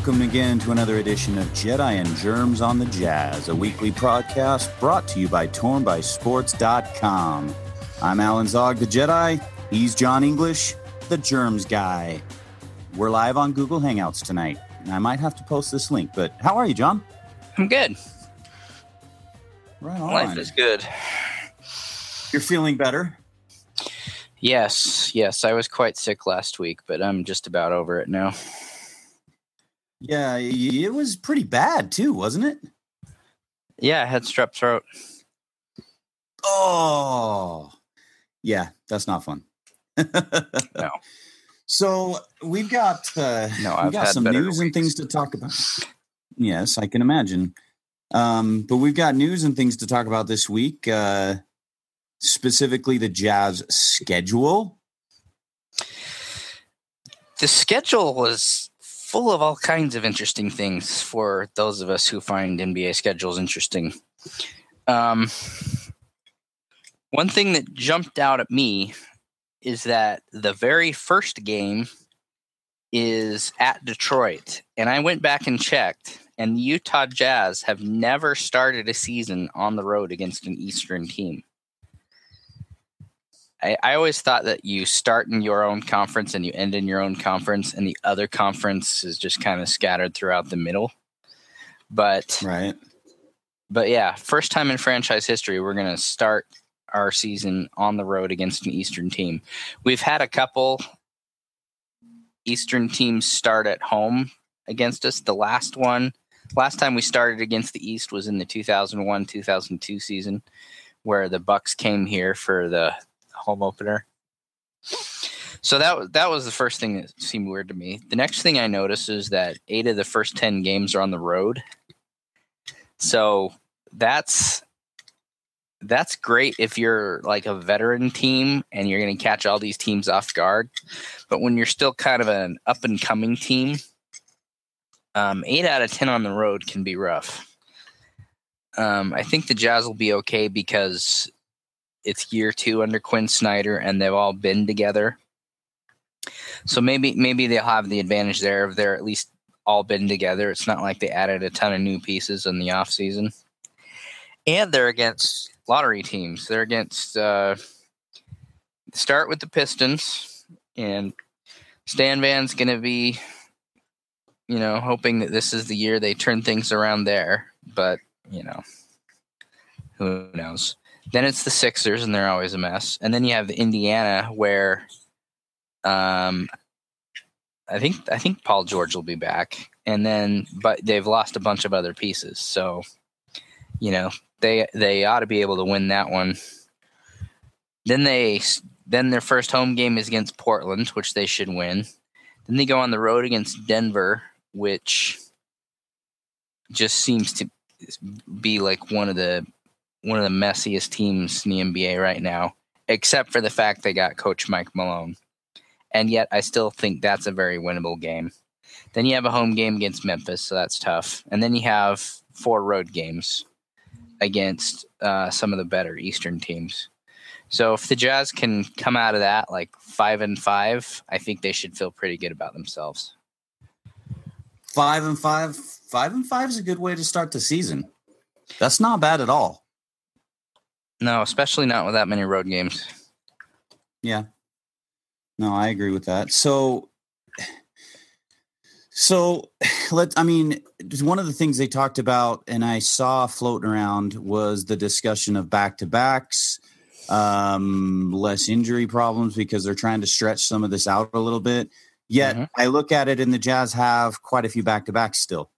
welcome again to another edition of Jedi and Germs on the Jazz, a weekly podcast brought to you by tornbysports.com. I'm Alan Zog, the Jedi. He's John English, the Germs guy. We're live on Google Hangouts tonight. And I might have to post this link, but how are you, John? I'm good. Right on. Life is good. You're feeling better? Yes, yes. I was quite sick last week, but I'm just about over it now. Yeah, it was pretty bad too, wasn't it? Yeah, I had strep throat. Oh, yeah, that's not fun. No. So we've got uh, No, we've I've got some news and things to talk about. Yes, I can imagine. Um, but we've got news and things to talk about this week. Uh, specifically, the Jazz schedule. The schedule was full of all kinds of interesting things for those of us who find NBA schedules interesting. Um, one thing that jumped out at me is that the very first game is at Detroit. And I went back and checked, and the Utah Jazz have never started a season on the road against an Eastern team. I, I always thought that you start in your own conference and you end in your own conference, and the other conference is just kind of scattered throughout the middle. But Right. but yeah, first time in franchise history, we're going to start our season on the road against an Eastern team. We've had a couple Eastern teams start at home against us. The last one, last time we started against the East was in the 2001 2002 season, where the Bucks came here for the home opener. So that that was the first thing that seemed weird to me. The next thing I noticed is that eight of the first ten games are on the road. So that's that's great if you're like a veteran team and you're going to catch all these teams off guard. But when you're still kind of an up and coming team, um, eight out of ten on the road can be rough. Um, I think the Jazz will be okay because it's year two under Quinn Snyder and they've all been together. So maybe maybe they'll have the advantage there if they're at least all been together. It's not like they added a ton of new pieces in the offseason. And they're against lottery teams. They're against uh start with the Pistons and Stan Van's gonna be you know, hoping that this is the year they turn things around there. But, you know, who knows? Then it's the Sixers, and they're always a mess. And then you have Indiana, where um, I think I think Paul George will be back, and then but they've lost a bunch of other pieces. So, you know, they they ought to be able to win that one. Then they then their first home game is against Portland, which they should win. Then they go on the road against Denver, which just seems to be like one of the one of the messiest teams in the NBA right now, except for the fact they got Coach Mike Malone. And yet, I still think that's a very winnable game. Then you have a home game against Memphis, so that's tough. And then you have four road games against uh, some of the better Eastern teams. So if the Jazz can come out of that like five and five, I think they should feel pretty good about themselves. Five and five. Five and five is a good way to start the season. That's not bad at all. No, especially not with that many road games. Yeah. No, I agree with that. So So let I mean, one of the things they talked about and I saw floating around was the discussion of back to backs, um, less injury problems because they're trying to stretch some of this out a little bit. Yet mm-hmm. I look at it and the Jazz have quite a few back to backs still.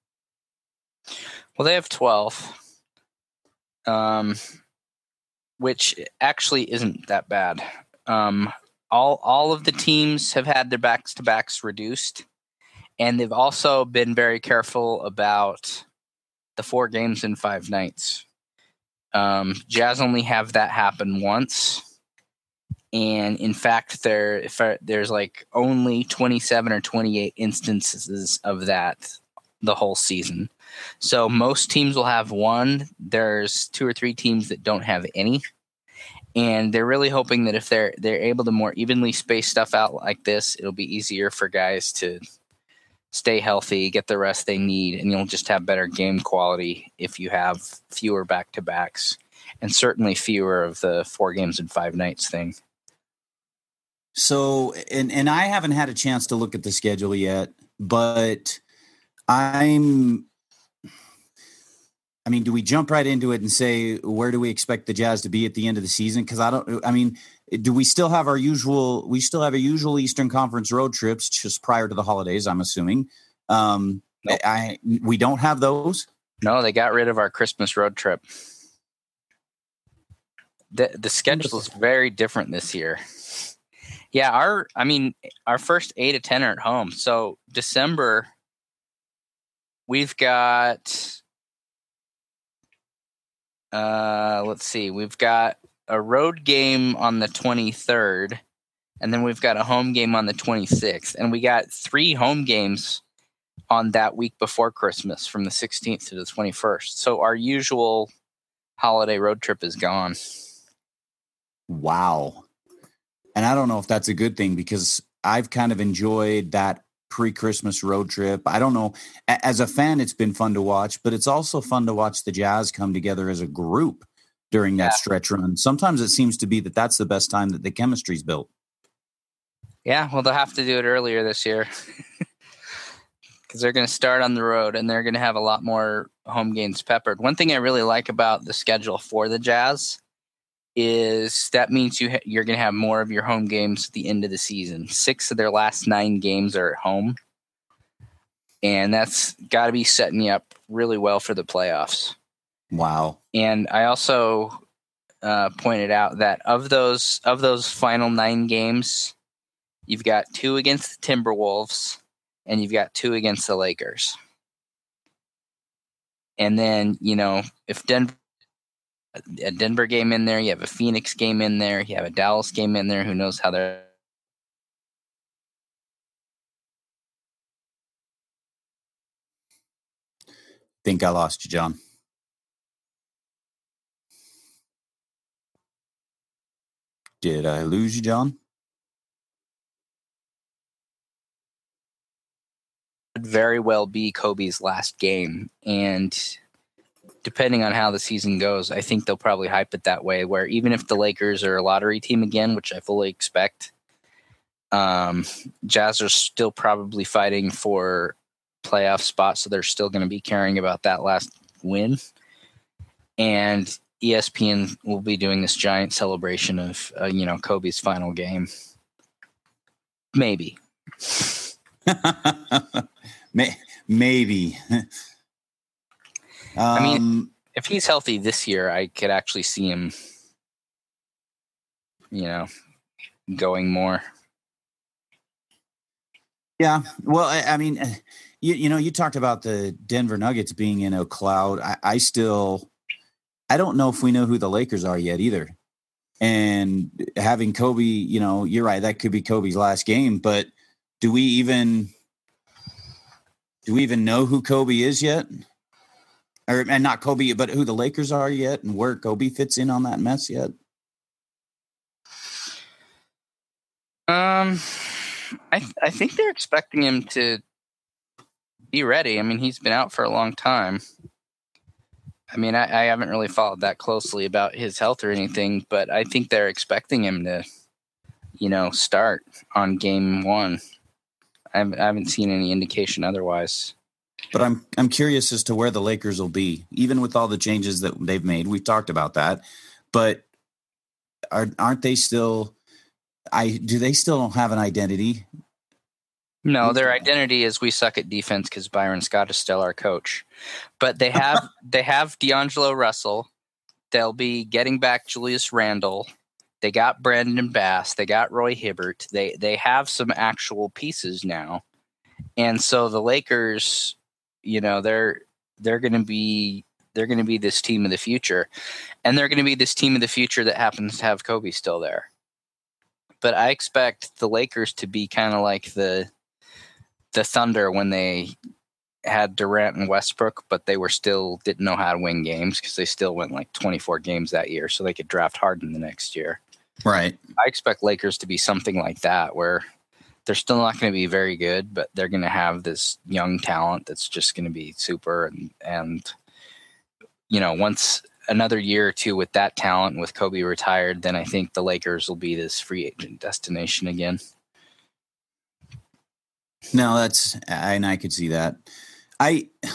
Well, they have 12. Um, which actually isn't that bad. Um, all all of the teams have had their backs to backs reduced, and they've also been very careful about the four games in five nights. Um, Jazz only have that happen once, and in fact, there if there's like only 27 or 28 instances of that the whole season. So most teams will have one. There's two or three teams that don't have any. And they're really hoping that if they're they're able to more evenly space stuff out like this, it'll be easier for guys to stay healthy, get the rest they need, and you'll just have better game quality if you have fewer back to backs and certainly fewer of the four games in five nights thing. So, and and I haven't had a chance to look at the schedule yet, but I'm I mean, do we jump right into it and say where do we expect the Jazz to be at the end of the season? Because I don't. I mean, do we still have our usual? We still have a usual Eastern Conference road trips just prior to the holidays. I'm assuming. Um, nope. I we don't have those. No, they got rid of our Christmas road trip. the The schedule is very different this year. Yeah, our I mean, our first eight to ten are at home. So December, we've got uh, let's see. We've got a road game on the 23rd, and then we've got a home game on the 26th, and we got three home games on that week before Christmas, from the 16th to the 21st. So our usual holiday road trip is gone. Wow. And I don't know if that's a good thing because I've kind of enjoyed that pre-Christmas road trip. I don't know. As a fan, it's been fun to watch, but it's also fun to watch the Jazz come together as a group during that yeah. stretch run. Sometimes it seems to be that that's the best time that the chemistry's built. Yeah, well, they'll have to do it earlier this year because they're going to start on the road and they're going to have a lot more home games peppered. One thing I really like about the schedule for the Jazz is that means you ha- you're going to have more of your home games at the end of the season. Six of their last nine games are at home, and that's got to be setting you up really well for the playoffs. Wow! And I also uh, pointed out that of those of those final nine games, you've got two against the Timberwolves, and you've got two against the Lakers. And then you know if Denver a Denver game in there, you have a Phoenix game in there, you have a Dallas game in there. Who knows how they're think I lost you, John. Did I lose you, John? Could very well be Kobe's last game, and depending on how the season goes, I think they'll probably hype it that way. Where even if the Lakers are a lottery team again, which I fully expect, um, Jazz are still probably fighting for playoff spots, so they're still going to be caring about that last win. And ESPN will be doing this giant celebration of uh, you know Kobe's final game. Maybe. Maybe. Um, I mean, um, if he's healthy this year, I could actually see him, you know, going more. Yeah. Well, I, I mean, you, you know, you talked about the Denver Nuggets being in a cloud. I, I still, I don't know if we know who the Lakers are yet either. And having Kobe, you know, you're right. That could be Kobe's last game, but do we even, do we even know who Kobe is yet? Or and not Kobe, but who the Lakers are yet, and where Kobe fits in on that mess yet? Um, I th- I think they're expecting him to be ready. I mean, he's been out for a long time. I mean, I, I haven't really followed that closely about his health or anything, but I think they're expecting him to, you know, start on game one. I haven't, I haven't seen any indication otherwise. But I'm I'm curious as to where the Lakers will be, even with all the changes that they've made. We've talked about that, but are aren't they still? I do they still don't have an identity? No, hmm? their identity is we suck at defense because Byron Scott is still our coach. But they have they have D'Angelo Russell. They'll be getting back Julius Randle. They got Brandon Bass. They got Roy Hibbert. They they have some actual pieces now, and so the Lakers, you know, they're they're going to be they're going to be this team of the future, and they're going to be this team of the future that happens to have Kobe still there. But I expect the Lakers to be kind of like the the Thunder when they had Durant and Westbrook, but they were still didn't know how to win games because they still went like 24 games that year, so they could draft Harden the next year. Right. I expect Lakers to be something like that, where they're still not going to be very good, but they're going to have this young talent that's just going to be super. And and you know, once another year or two with that talent, with Kobe retired, then I think the Lakers will be this free agent destination again. No, that's and I could see that. I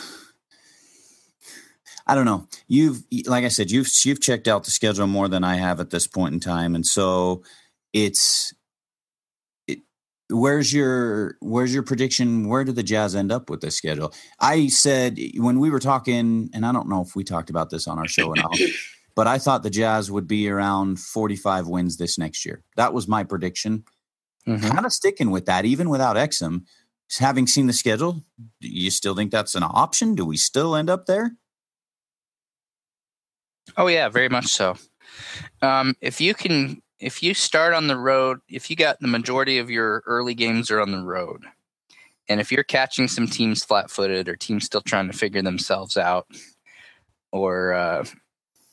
I don't know. You've like I said, you've you've checked out the schedule more than I have at this point in time, and so it's it, where's your where's your prediction? Where do the Jazz end up with this schedule? I said when we were talking, and I don't know if we talked about this on our show or not, but I thought the Jazz would be around 45 wins this next year. That was my prediction. Mm-hmm. Kind of sticking with that, even without Exum. Having seen the schedule, do you still think that's an option? Do we still end up there? Oh yeah, very much so. Um, if you can, if you start on the road, if you got the majority of your early games are on the road, and if you're catching some teams flat-footed or teams still trying to figure themselves out, or uh,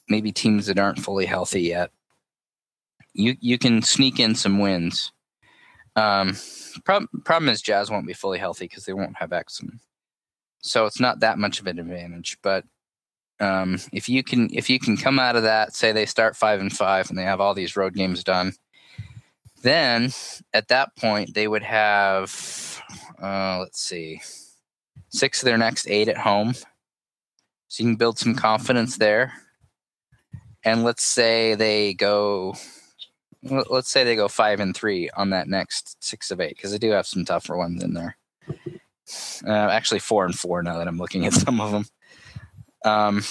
maybe teams that aren't fully healthy yet, you you can sneak in some wins. Um, problem is Jazz won't be fully healthy because they won't have Exum, so it's not that much of an advantage. But um, if you can if you can come out of that, say they start five and five and they have all these road games done, then at that point they would have uh, let's see six of their next eight at home. So you can build some confidence there. And let's say they go let's say they go five and three on that next six of eight because they do have some tougher ones in there. Uh, actually, four and four now that I'm looking at some of them. Um,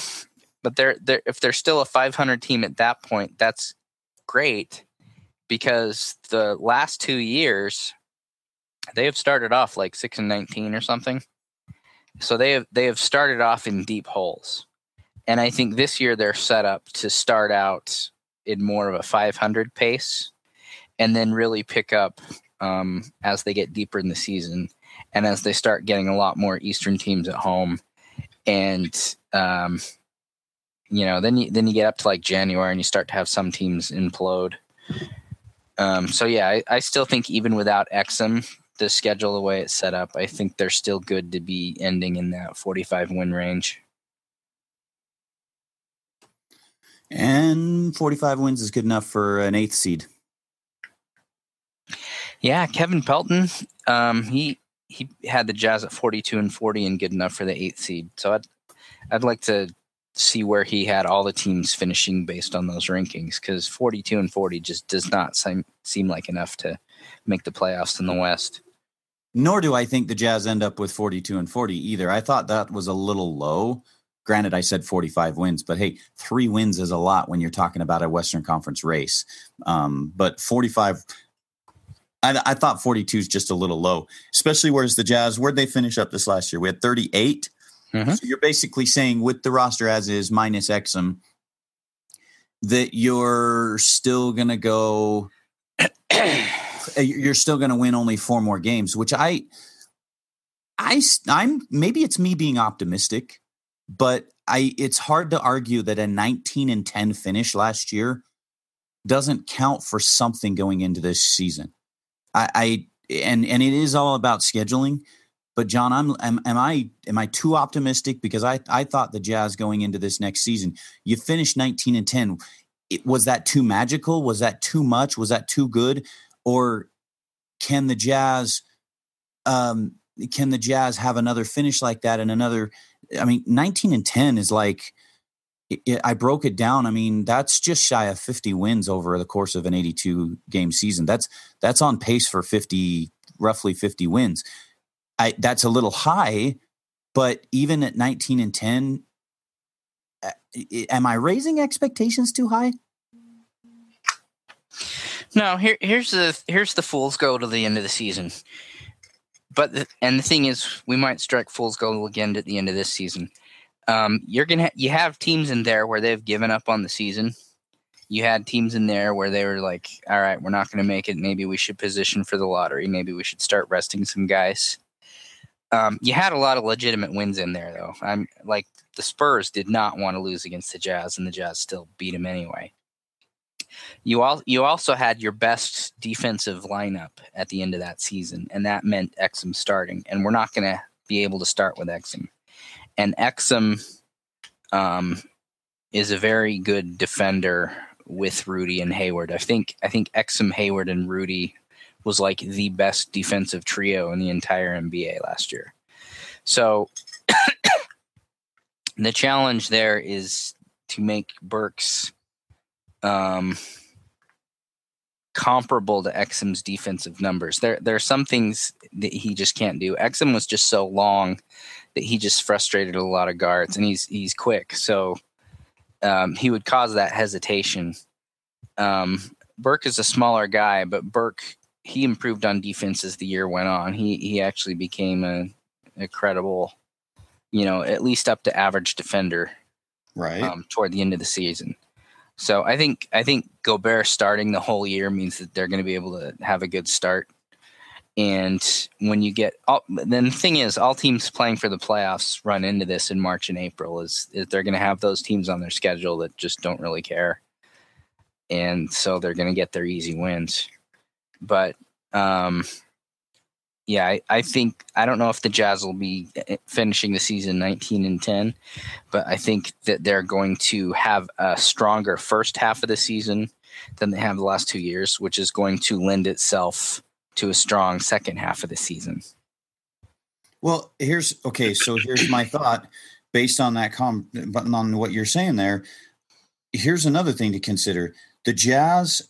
but they're, they're if they're still a 500 team at that point, that's great because the last two years they have started off like six and 19 or something. So they have they have started off in deep holes, and I think this year they're set up to start out in more of a 500 pace, and then really pick up um, as they get deeper in the season, and as they start getting a lot more Eastern teams at home, and um, you know, then you then you get up to like January and you start to have some teams implode. Um, so yeah, I, I still think even without Exum, the schedule the way it's set up, I think they're still good to be ending in that 45 win range. And 45 wins is good enough for an eighth seed. Yeah, Kevin Pelton, um, he he had the Jazz at 42 and 40 and good enough for the eighth seed. So I'd I'd like to see where he had all the teams finishing based on those rankings because 42 and 40 just does not seem, seem like enough to make the playoffs in the West. Nor do I think the Jazz end up with 42 and 40 either. I thought that was a little low. Granted, I said 45 wins, but hey, three wins is a lot when you're talking about a Western Conference race. Um, but 45, I, I thought 42 is just a little low, especially where's the Jazz? Where'd they finish up this last year? We had 38. Mm-hmm. So you're basically saying with the roster as is minus Exum that you're still going to go you're still going to win only four more games, which I I I'm maybe it's me being optimistic, but I it's hard to argue that a 19 and 10 finish last year doesn't count for something going into this season. I, I and and it is all about scheduling but John, I'm am, am I am I too optimistic because I I thought the Jazz going into this next season, you finished 19 and 10. It, was that too magical? Was that too much? Was that too good? Or can the Jazz um, can the Jazz have another finish like that and another? I mean, 19 and 10 is like, it, I broke it down. I mean, that's just shy of 50 wins over the course of an 82 game season. That's that's on pace for 50, roughly 50 wins. I that's a little high, but even at 19 and 10, uh, am I raising expectations too high? No, here here's the here's the fool's goal to the end of the season. But the, and the thing is, we might strike fool's goal again at the end of this season. Um, you're gonna ha- you have teams in there where they've given up on the season. You had teams in there where they were like, "All right, we're not going to make it. Maybe we should position for the lottery. Maybe we should start resting some guys." Um, you had a lot of legitimate wins in there, though. I'm like the Spurs did not want to lose against the Jazz, and the Jazz still beat them anyway. You all you also had your best defensive lineup at the end of that season, and that meant Exum starting. And we're not going to be able to start with Exum. And Exum um, is a very good defender with Rudy and Hayward. I think I think Exum, Hayward, and Rudy was like the best defensive trio in the entire NBA last year. So the challenge there is to make Burks um, comparable to Exum's defensive numbers. There there are some things that he just can't do. Exum was just so long that he just frustrated a lot of guards, and he's he's quick, so um, he would cause that hesitation. Um, Burke is a smaller guy, but Burke he improved on defense as the year went on. He he actually became a, a credible, you know, at least up to average defender. Right. Um, toward the end of the season. So I think I think Gobert starting the whole year means that they're going to be able to have a good start. And when you get, all, then the thing is, all teams playing for the playoffs run into this in March and April. Is, is they're going to have those teams on their schedule that just don't really care, and so they're going to get their easy wins. But um, yeah, I, I, think I don't know if the Jazz will be eh, finishing the season 19 and 10, but I think that they're going to have a stronger first half of the season than they have the last two years, which is going to lend itself to a strong second half of the season. Well, here's okay. So here's my thought based on that com on what you're saying there. Here's another thing to consider: the Jazz.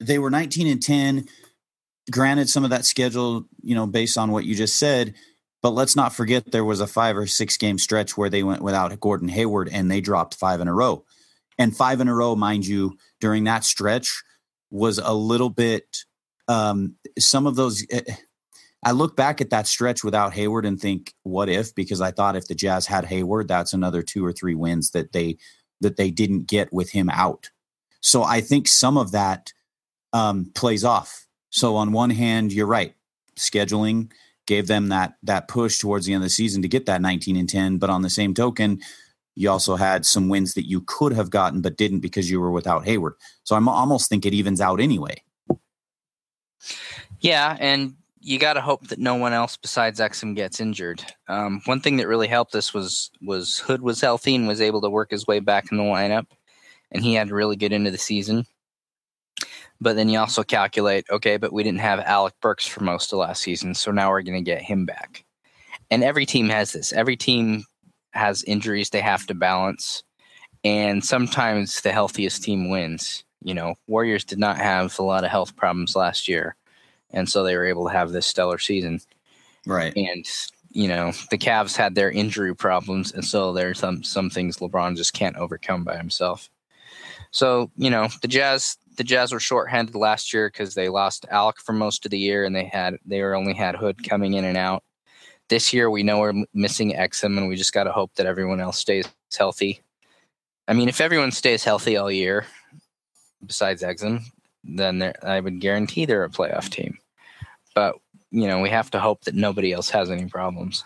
They were 19 and 10 granted some of that schedule, you know, based on what you just said, but let's not forget there was a five or six game stretch where they went without Gordon Hayward and they dropped five in a row. And five in a row, mind you, during that stretch was a little bit um some of those eh, I look back at that stretch without Hayward and think, what if? Because I thought if the Jazz had Hayward, that's another two or three wins that they that they didn't get with him out. So I think some of that um, plays off so on one hand, you're right. Scheduling gave them that that push towards the end of the season to get that 19 and 10. But on the same token, you also had some wins that you could have gotten but didn't because you were without Hayward. So I'm almost think it evens out anyway. Yeah, and you got to hope that no one else besides Exum gets injured. Um, one thing that really helped us was was Hood was healthy and was able to work his way back in the lineup, and he had really good into the season. But then you also calculate, okay, but we didn't have Alec Burks for most of last season, so now we're going to get him back. And every team has this. Every team has injuries they have to balance, and sometimes the healthiest team wins. You know, Warriors did not have a lot of health problems last year, and so they were able to have this stellar season. Right. And you know, the Cavs had their injury problems, and so there's some some things LeBron just can't overcome by himself. So you know, the Jazz the Jazz were shorthanded last year because they lost Alec for most of the year, and they had they were only had Hood coming in and out. This year, we know we're missing Exum, and we just got to hope that everyone else stays healthy. I mean, if everyone stays healthy all year, besides Exum, then I would guarantee they're a playoff team. But you know, we have to hope that nobody else has any problems.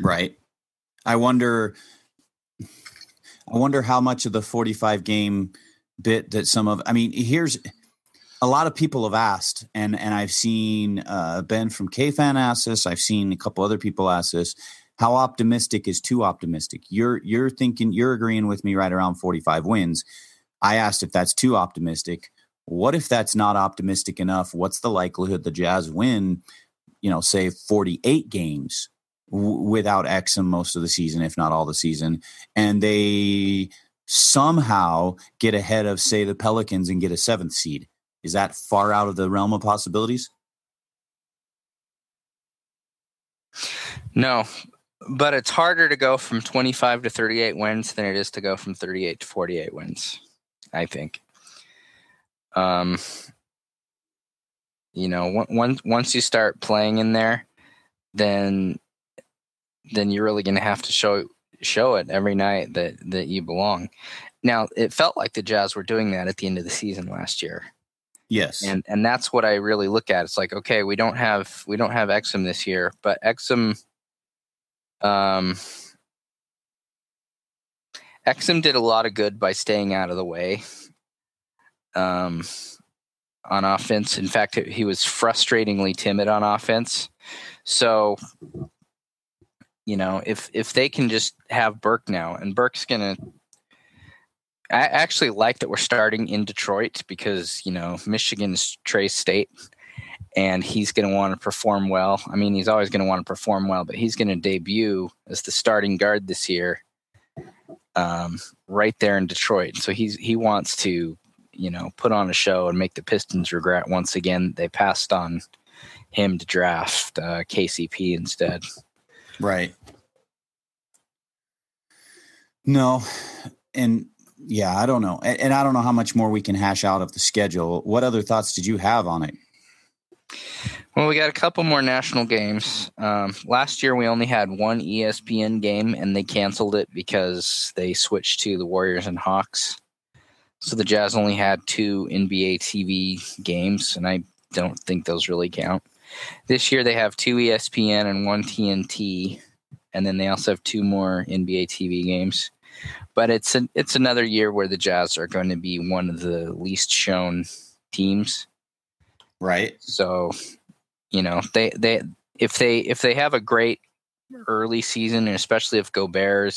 Right. I wonder. I wonder how much of the forty-five game bit that some of I mean, here's a lot of people have asked, and and I've seen uh, Ben from KFan ask this. I've seen a couple other people ask this. How optimistic is too optimistic? You're you're thinking you're agreeing with me right around 45 wins. I asked if that's too optimistic. What if that's not optimistic enough? What's the likelihood the Jazz win you know, say 48 games w- without Exum most of the season, if not all the season, and they somehow get ahead of, say, the Pelicans and get a seventh seed. Is that far out of the realm of possibilities? No, but it's harder to go from 25 to 38 wins than it is to go from 38 to 48 wins, I think. Um, you know, once once you start playing in there, then then you're really going to have to show show it every night that that you belong. Now, it felt like the Jazz were doing that at the end of the season last year. Yes. And and that's what I really look at. It's like, okay, we don't have we don't have Exum this year, but Exum um Exum did a lot of good by staying out of the way. Um on offense. In fact, he was frustratingly timid on offense. So, you know, if if they can just have Burke now, and Burke's gonna, I actually like that we're starting in Detroit because you know Michigan's Trey State, and he's going to want to perform well. I mean, he's always going to want to perform well, but he's going to debut as the starting guard this year, um, right there in Detroit. So he's he wants to you know, put on a show and make the Pistons regret once again they passed on him to draft uh, KCP instead. Right. No, and yeah, I don't know, and, and, I don't know how much more we can hash out of the schedule. What other thoughts did you have on it? Well, we got a couple more national games. Um, last year, we only had one ESPN game, and they canceled it because they switched to the Warriors and Hawks. So the Jazz only had two NBA TV games, and I don't think those really count. This year they have two ESPN and one TNT, and then they also have two more NBA TV games. But it's an, it's another year where the Jazz are going to be one of the least shown teams. Right. So, you know, they they if they if they have a great early season, and especially if Gobert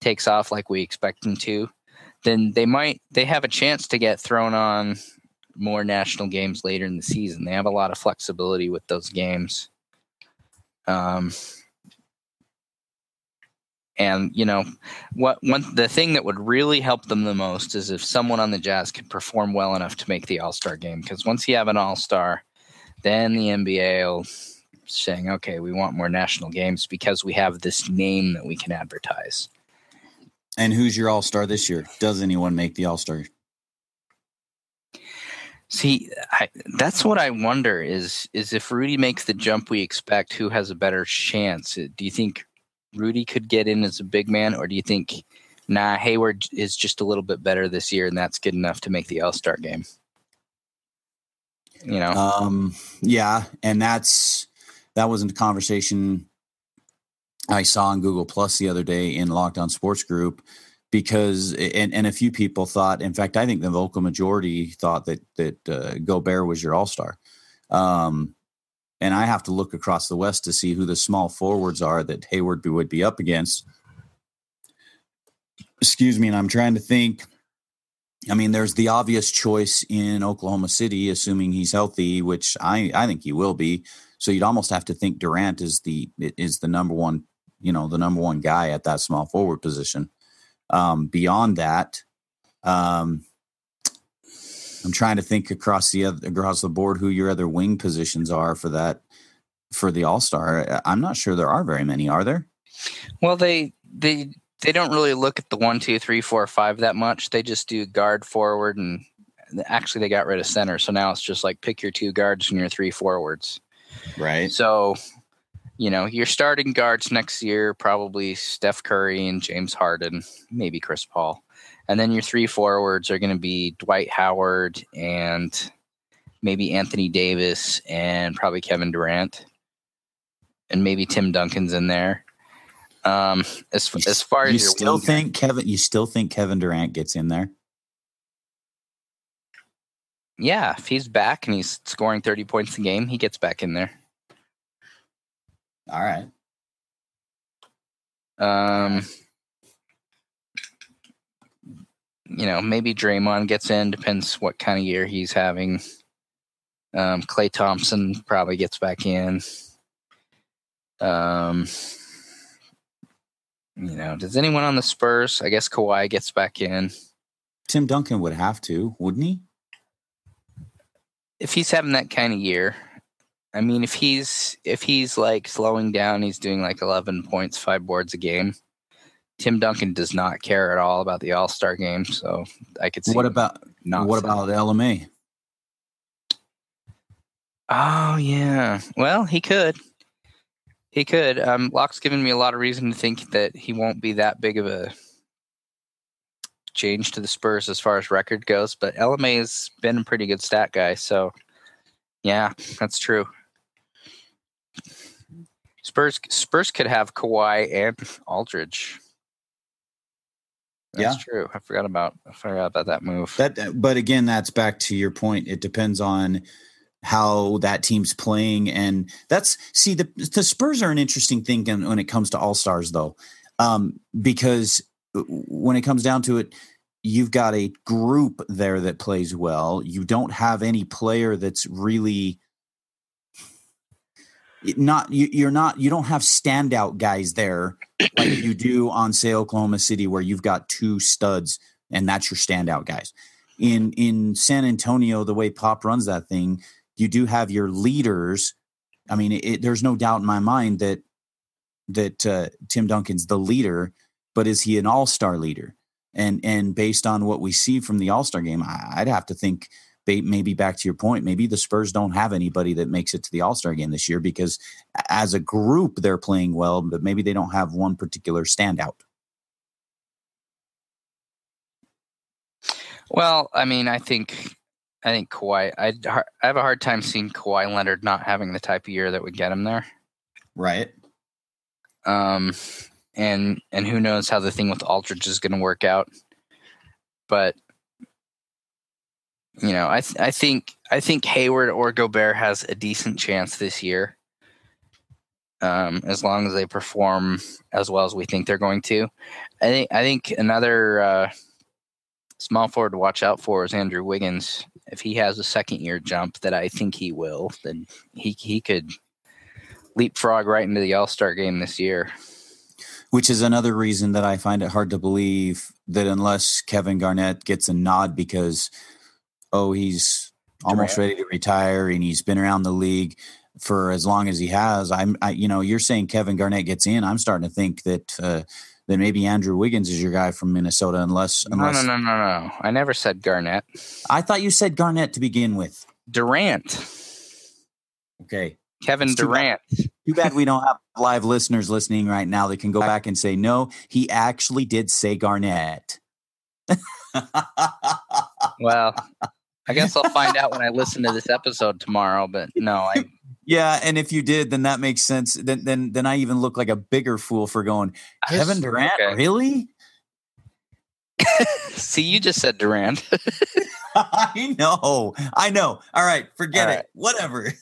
takes off like we expect him to, then they might they have a chance to get thrown on more national games later in the season. They have a lot of flexibility with those games. Um, and you know what one the thing that would really help them the most is if someone on the Jazz could perform well enough to make the All Star game. Because once you have an All Star, then the NBA will saying, "Okay, we want more national games because we have this name that we can advertise." And who's your all star this year? Does anyone make the all star? See, I, that's what I wonder is is if Rudy makes the jump we expect, who has a better chance? Do you think Rudy could get in as a big man, or do you think, nah, Hayward is just a little bit better this year, and that's good enough to make the All Star game? You know, um, yeah, and that's that wasn't a conversation I saw on Google Plus the other day in Lockdown Sports Group because and, and a few people thought in fact i think the vocal majority thought that that uh, gobert was your all-star. Um, and i have to look across the west to see who the small forwards are that hayward would be up against. Excuse me and i'm trying to think. I mean there's the obvious choice in oklahoma city assuming he's healthy which i i think he will be. So you'd almost have to think durant is the is the number one you know the number one guy at that small forward position. Um, beyond that, um, I'm trying to think across the other, across the board who your other wing positions are for that for the All Star. I'm not sure there are very many. Are there? Well, they they they don't really look at the one, two, three, four, five that much. They just do guard, forward, and actually they got rid of center. So now it's just like pick your two guards and your three forwards. Right. So you know, your starting guards next year probably Steph Curry and James Harden, maybe Chris Paul. And then your three forwards are going to be Dwight Howard and maybe Anthony Davis and probably Kevin Durant. And maybe Tim Duncan's in there. Um, as as far you as you still think Kevin, you still think Kevin Durant gets in there? Yeah, if he's back and he's scoring thirty points a game, he gets back in there. All right. Um, you know, maybe Draymond gets in. Depends what kind of year he's having. Um, Klay Thompson probably gets back in. Um, you know, does anyone on the Spurs? I guess Kawhi gets back in. Tim Duncan would have to, wouldn't he? If he's having that kind of year, I mean, if he's if he's like slowing down, he's doing like eleven points, five boards a game. Tim Duncan does not care at all about the All Star game, so I could see. What about not what about LMA? Oh yeah, well he could, he could. Um, Locke's given me a lot of reason to think that he won't be that big of a change to the Spurs as far as record goes, but LMA has been a pretty good stat guy, so yeah, that's true. Spurs Spurs could have Kawhi and Aldridge. That's Yeah. true. I forgot about I forgot about that move. That, but again, that's back to your point. It depends on how that team's playing, and that's see the the Spurs are an interesting thing when it comes to All Stars, though, um, because when it comes down to it, you've got a group there that plays well. You don't have any player that's really not you, you're not you don't have standout guys there like you do on say Oklahoma City where you've got two studs and that's your standout guys. In in San Antonio, the way Pop runs that thing, you do have your leaders. I mean, it, there's no doubt in my mind that that uh, Tim Duncan's the leader, but is he an all star leader? And and based on what we see from the All Star game, I, I'd have to think maybe back to your point, maybe the Spurs don't have anybody that makes it to the All Star game this year because as a group they're playing well, but maybe they don't have one particular standout. Well, I mean, I think I think Kawhi. I I have a hard time seeing Kawhi Leonard not having the type of year that would get him there. Right. Um, and and who knows how the thing with Aldridge is going to work out. But you know, I th- I think I think Hayward or Gobert has a decent chance this year. Um, as long as they perform as well as we think they're going to, I think I think another uh, small forward to watch out for is Andrew Wiggins. If he has a second year jump that I think he will, then he he could leapfrog right into the All Star game this year. Which is another reason that I find it hard to believe that unless Kevin Garnett gets a nod because, oh, he's almost ready to retire and he's been around the league for as long as he has. I'm, I, you know, you're saying Kevin Garnett gets in. I'm starting to think that uh, that maybe Andrew Wiggins is your guy from Minnesota. Unless, No, unless no, no, no, no. I never said Garnett. I thought you said Garnett to begin with. Durant. Okay. Kevin It's too bad. Durant. Too bad we don't have live listeners listening right now that can go back and say, no, he actually did say Garnett. Well, I guess I'll find out when I listen to this episode tomorrow. But no, I yeah, and if you did, then that makes sense. Then then then I even look like a bigger fool for going, Kevin Durant, Okay. really? see. You just said Durant. I know. I know. All right, forget All it. Whatever.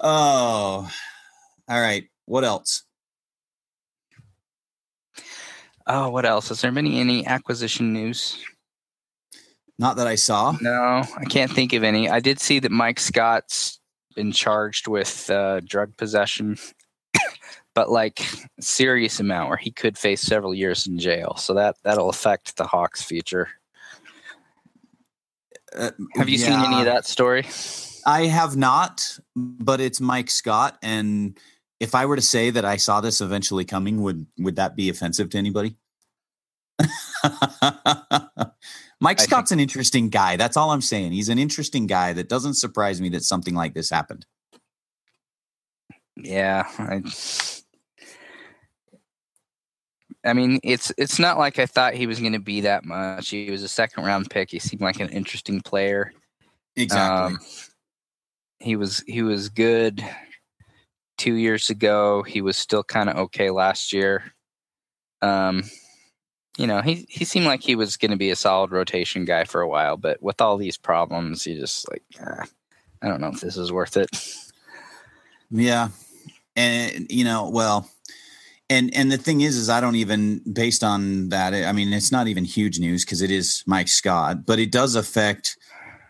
oh. All right. What else? oh, what else? Has there been any acquisition news? Not that I saw. No, I can't think of any. I did see that Mike Scott's been charged with uh, drug possession, but like serious amount where he could face several years in jail. So that that'll affect the Hawks' future. Uh, Have you seen any of that story? I have not, but it's Mike Scott and if I were to say that I saw this eventually coming, would would that be offensive to anybody? Mike Scott's an interesting guy. That's all I'm saying. He's an interesting guy that doesn't surprise me that something like this happened. Yeah, I, I mean, it's it's not like I thought he was going to be that much. He was a second round pick. He seemed like an interesting player. Exactly. Um, he was he was good two years ago. He was still kind of okay last year. Um, you know, he he seemed like he was going to be a solid rotation guy for a while, but with all these problems, you just like, ah, I don't know if this is worth it. Yeah. And you know, well, and and the thing is is I don't even based on that I mean it's not even huge news because it is Mike Scott, but it does affect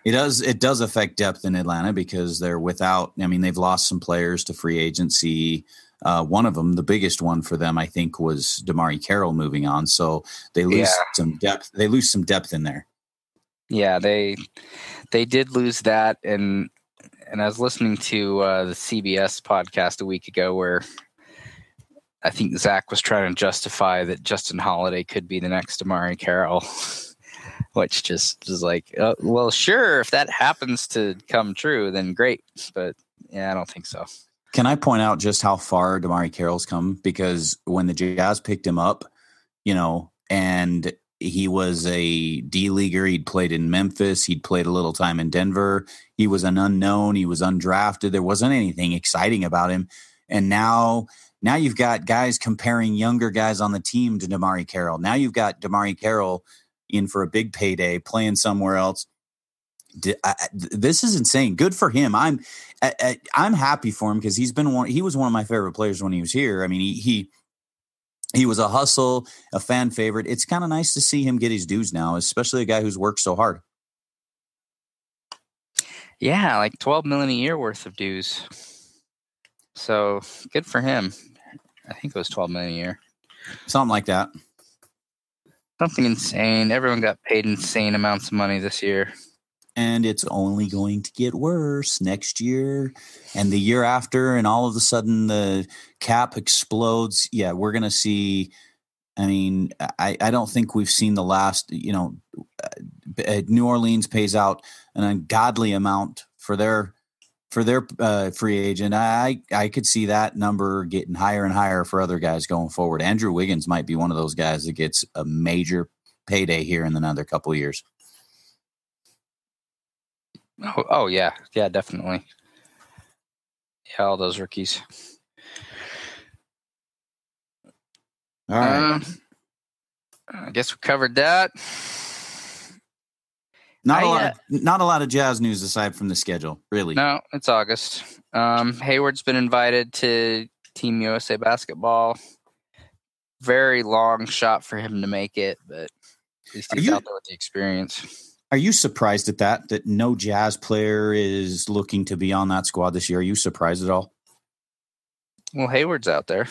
It does. It does affect depth in Atlanta because they're without. I mean, they've lost some players to free agency. Uh, one of them, the biggest one for them, I think, was DeMarre Carroll moving on. So they lose yeah. some depth. They lose some depth in there. Yeah, they they did lose that, and and I was listening to uh, the CBS podcast a week ago where I think Zach was trying to justify that Justin Holiday could be the next DeMarre Carroll. which just is like, uh, well, sure, if that happens to come true, then great. But yeah, I don't think so. Can I point out just how far DeMarre Carroll's come? Because when the Jazz picked him up, you know, and he was a D leaguer. He'd played in Memphis. He'd played a little time in Denver. He was an unknown. He was undrafted. There wasn't anything exciting about him. And now, now you've got guys comparing younger guys on the team to DeMarre Carroll. Now you've got DeMarre Carroll in for a big payday, playing somewhere else. This is insane. Good for him. I'm I'm happy for him because he's been one. He was one of my favorite players when he was here. I mean, he he he was a hustle, a fan favorite. It's kind of nice to see him get his dues now, especially a guy who's worked so hard. Yeah, like 12 million a year worth of dues. So good for him. I think it was 12 million a year. Something like that. Something insane. Everyone got paid insane amounts of money this year. And it's only going to get worse next year and the year after. And all of a sudden, the cap explodes. Yeah, we're going to see. I mean, I, I don't think we've seen the last, you know, uh, New Orleans pays out an ungodly amount for their for their uh, free agent. I I could see that number getting higher and higher for other guys going forward. Andrew Wiggins might be one of those guys that gets a major payday here in another couple of years. Oh, oh yeah, yeah, definitely. Yeah, all those rookies. All right. Um, I guess we covered that. Not I, a lot. Uh, of, not a lot of jazz news aside from the schedule, really. No, it's August. Um, Hayward's been invited to Team USA basketball. Very long shot for him to make it, but at least he's you, out there with the experience. Are you surprised at that? That no jazz player is looking to be on that squad this year? Are you surprised at all? Well, Hayward's out there.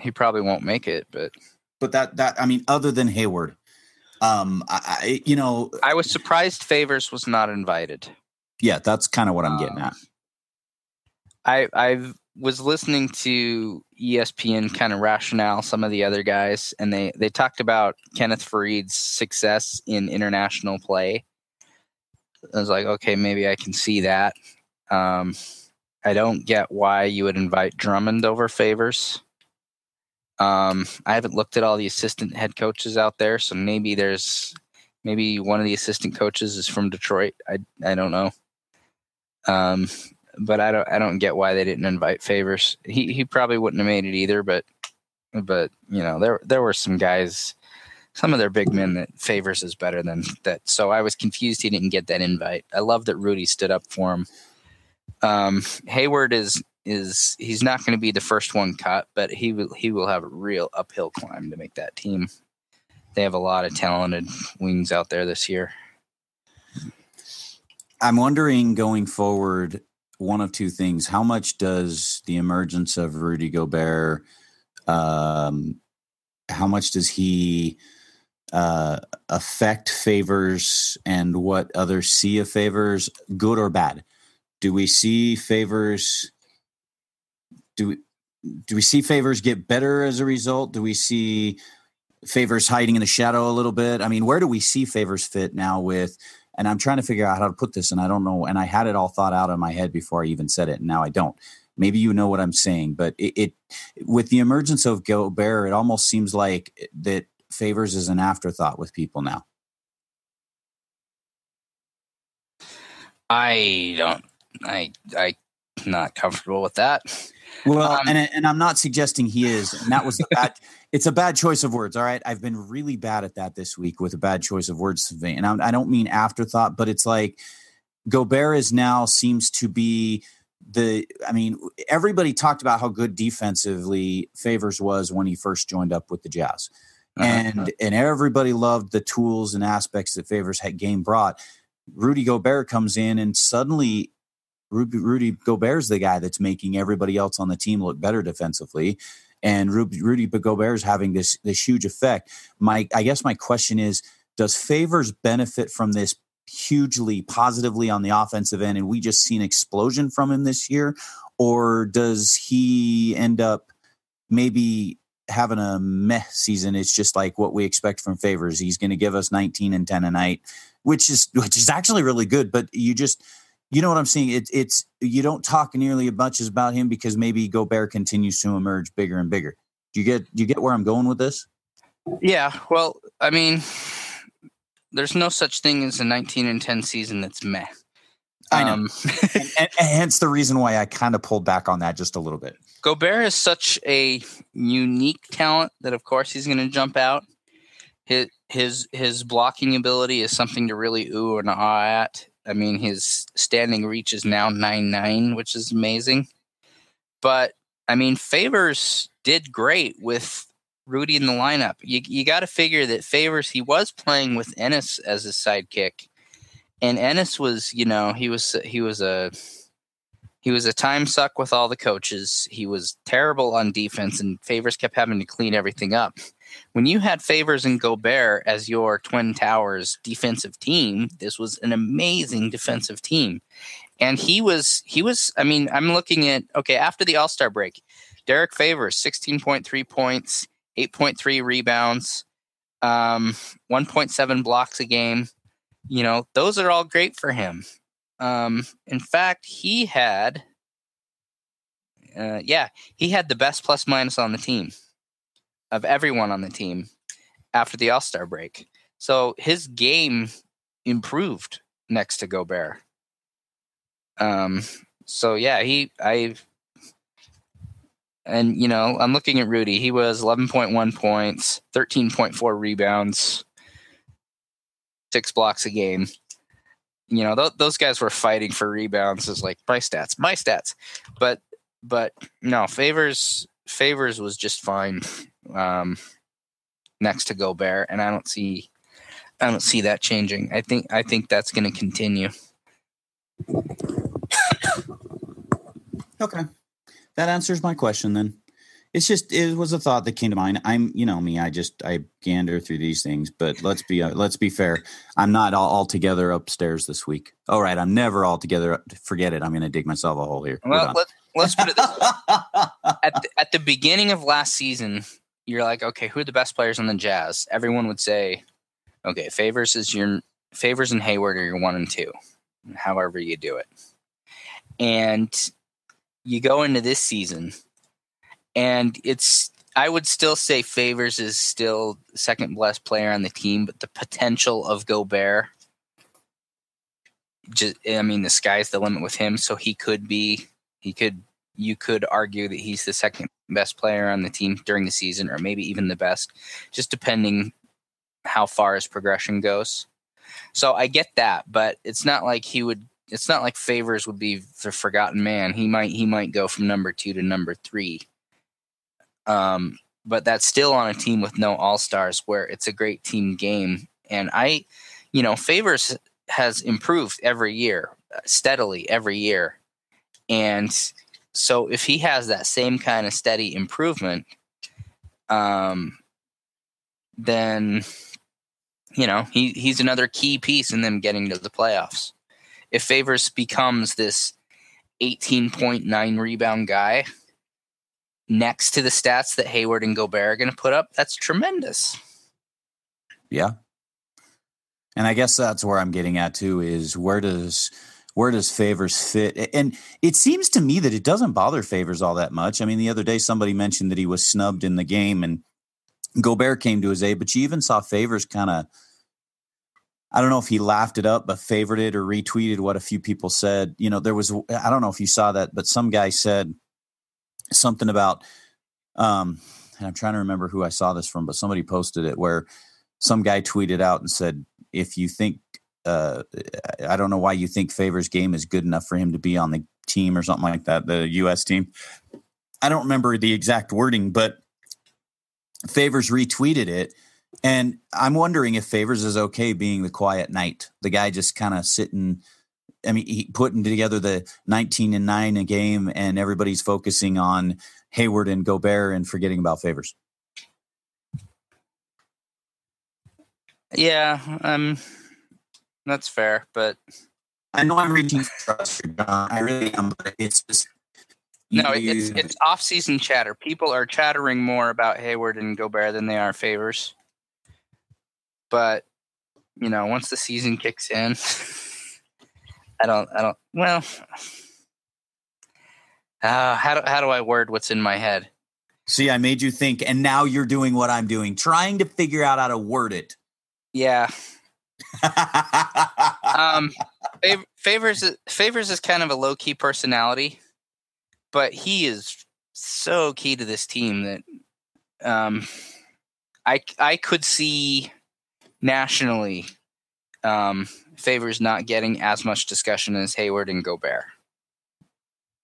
He probably won't make it, but but that that I mean, other than Hayward, um, I, you know, I was surprised Favors was not invited. Yeah, that's kind of what I'm getting um, at. I I was listening to ESPN kind of rationale some of the other guys, and they they talked about Kenneth Faried's success in international play. I was like, okay, maybe I can see that. Um, I don't get why you would invite Drummond over Favors. Um, I haven't looked at all the assistant head coaches out there, so maybe there's maybe one of the assistant coaches is from Detroit. I I don't know. Um, but I don't I don't get why they didn't invite Favors. He he probably wouldn't have made it either, but but you know there there were some guys, some of their big men that Favors is better than that. So I was confused he didn't get that invite. I love that Rudy stood up for him. Um, Hayward is is he's not going to be the first one cut, but he will he will have a real uphill climb to make that team. They have a lot of talented wings out there this year. I'm wondering going forward one of two things. How much does the emergence of Rudy Gobert um, how much does he uh, affect favors and what others see of favors, good or bad? Do we see favors do we, do we see favors get better as a result? Do we see favors hiding in the shadow a little bit? I mean, where do we see favors fit now with? And I'm trying to figure out how to put this, and I don't know. And I had it all thought out in my head before I even said it, and now I don't. Maybe you know what I'm saying, but it, it with the emergence of Gobert, it almost seems like that favors is an afterthought with people now. I don't. I I not comfortable with that. Well, um, and and I'm not suggesting he is, and that was the bad. it's a bad choice of words. All right, I've been really bad at that this week with a bad choice of words, and I, I don't mean afterthought, but it's like Gobert is now seems to be the. I mean, everybody talked about how good defensively Favors was when he first joined up with the Jazz, uh-huh. and and everybody loved the tools and aspects that Favors had game brought. Rudy Gobert comes in and suddenly Rudy, Rudy Gobert's the guy that's making everybody else on the team look better defensively. And Rudy, Rudy Gobert is having this this huge effect. My I guess my question is, does Favors benefit from this hugely positively on the offensive end, and we just see an explosion from him this year, or does he end up maybe having a meh season? It's just like what we expect from Favors. He's going to give us 19 and 10 a night, which is which is actually really good. But you just you know what I'm saying? It, it's you don't talk nearly as much as about him because maybe Gobert continues to emerge bigger and bigger. Do you get do you get where I'm going with this? Yeah. Well, I mean, there's no such thing as a 19 and 10 season that's meh. I know. Um, and, and, and hence the reason why I kind of pulled back on that just a little bit. Gobert is such a unique talent that, of course, he's going to jump out. His his his blocking ability is something to really ooh and ah at. I mean, his standing reach is now nine nine, which is amazing. But I mean, Favors did great with Rudy in the lineup. You you got to figure that Favors he was playing with Ennis as his sidekick, and Ennis was you know he was he was a he was a time suck with all the coaches. He was terrible on defense, and Favors kept having to clean everything up. When you had Favors and Gobert as your Twin Towers defensive team, this was an amazing defensive team. And he was he was I mean, I'm looking at okay, after the All-Star break, Derrick Favors 16.3 points, 8.3 rebounds, um, 1.7 blocks a game. You know, those are all great for him. Um, in fact, he had, uh, yeah, he had the best plus minus on the team of everyone on the team after the All Star break. So his game improved next to Gobert. Um, so yeah, he, I, and you know, I'm looking at Rudy. He was 11.1 points, 13.4 rebounds, six blocks a game you know, th- those guys were fighting for rebounds. Is like my stats, my stats, but but no favors. Favors was just fine um, next to Gobert, and I don't see I don't see that changing. I think I think that's going to continue. Okay, that answers my question then it's just it was a thought that came to mind. I'm you know me, I just I gander through these things, but let's be uh, let's be fair. I'm not all, all together upstairs this week. All right, I'm never all together. Forget it. I'm going to dig myself a hole here. Well, let, let's put it this way. at the, at the beginning of last season, you're like, okay, who are the best players on the Jazz? Everyone would say, okay, Favors is your Favors and Hayward are your one and two, however you do it. And you go into this season and it's I would still say Favors is still second best player on the team, but the potential of Gobert, just I mean, the sky's the limit with him. So he could be, he could, you could argue that he's the second best player on the team during the season, or maybe even the best, just depending how far his progression goes. So I get that, but it's not like he would. It's not like Favors would be the forgotten man. He might he might go from number two to number three um, but that's still on a team with no all stars where it's a great team game. And I, you know, Favors has improved every year, uh, steadily every year. And so if he has that same kind of steady improvement, um, then you know he he's another key piece in them getting to the playoffs. If Favors becomes this 18.9 rebound guy, next to the stats that Hayward and Gobert are going to put up, that's tremendous. Yeah. And I guess that's where I'm getting at too is where does where does favors fit? And it seems to me that it doesn't bother favors all that much. I mean, the other day somebody mentioned that he was snubbed in the game and Gobert came to his aid, but you even saw favors kind of I don't know if he laughed it up, but favored it or retweeted what a few people said. You know, there was I don't know if you saw that, but some guy said something about um and I'm trying to remember who I saw this from, but somebody posted it where some guy tweeted out and said, if you think uh, I don't know why you think Favors game is good enough for him to be on the team or something like that, the US team. I don't remember the exact wording, but Favors retweeted it And I'm wondering if Favors is okay being the quiet knight, the guy just kind of sitting. I mean, he putting together the 19 and nine a game, and everybody's focusing on Hayward and Gobert and forgetting about Favors. Yeah, um, that's fair, but I know I'm reaching for trust, John. I really am, but it's just no, it's it's off season chatter. People are chattering more about Hayward and Gobert than they are Favors. But you know, once the season kicks in, I don't, I don't. Well, uh, how do how do I word what's in my head? See, I made you think, and now you're doing what I'm doing, trying to figure out how to word it. Yeah. um, favors favors is kind of a low key personality, but he is so key to this team that um, I I could see nationally um, favors not getting as much discussion as Hayward and Gobert.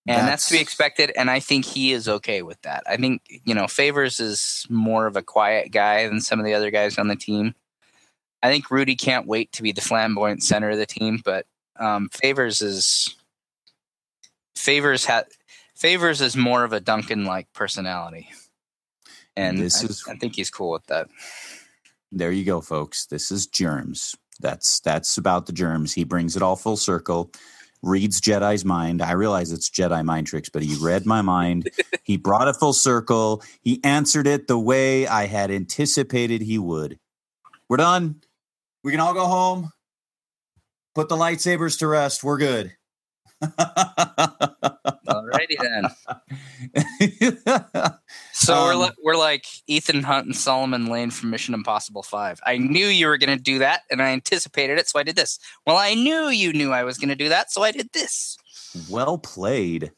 And that's, that's, to be expected. And I think he is okay with that. I think, you know, Favors is more of a quiet guy than some of the other guys on the team. I think Rudy can't wait to be the flamboyant center of the team, but um, Favors is Favors had Favors is more of a Duncan like personality, and this I, is, I think he's cool with that. There you go, folks. This is germs. That's that's about the germs. He brings it all full circle. Reads Jedi's mind. I realize it's Jedi mind tricks, but he read my mind. he brought it full circle. He answered it the way I had anticipated he would. We're done. We can all go home. Put the lightsabers to rest. We're good. Alrighty then. so um, we're li- we're like Ethan Hunt and Solomon Lane from Mission Impossible Five. I knew you were going to do that, and I anticipated it, so I did this. Well, I knew you knew I was going to do that, so I did this. Well played.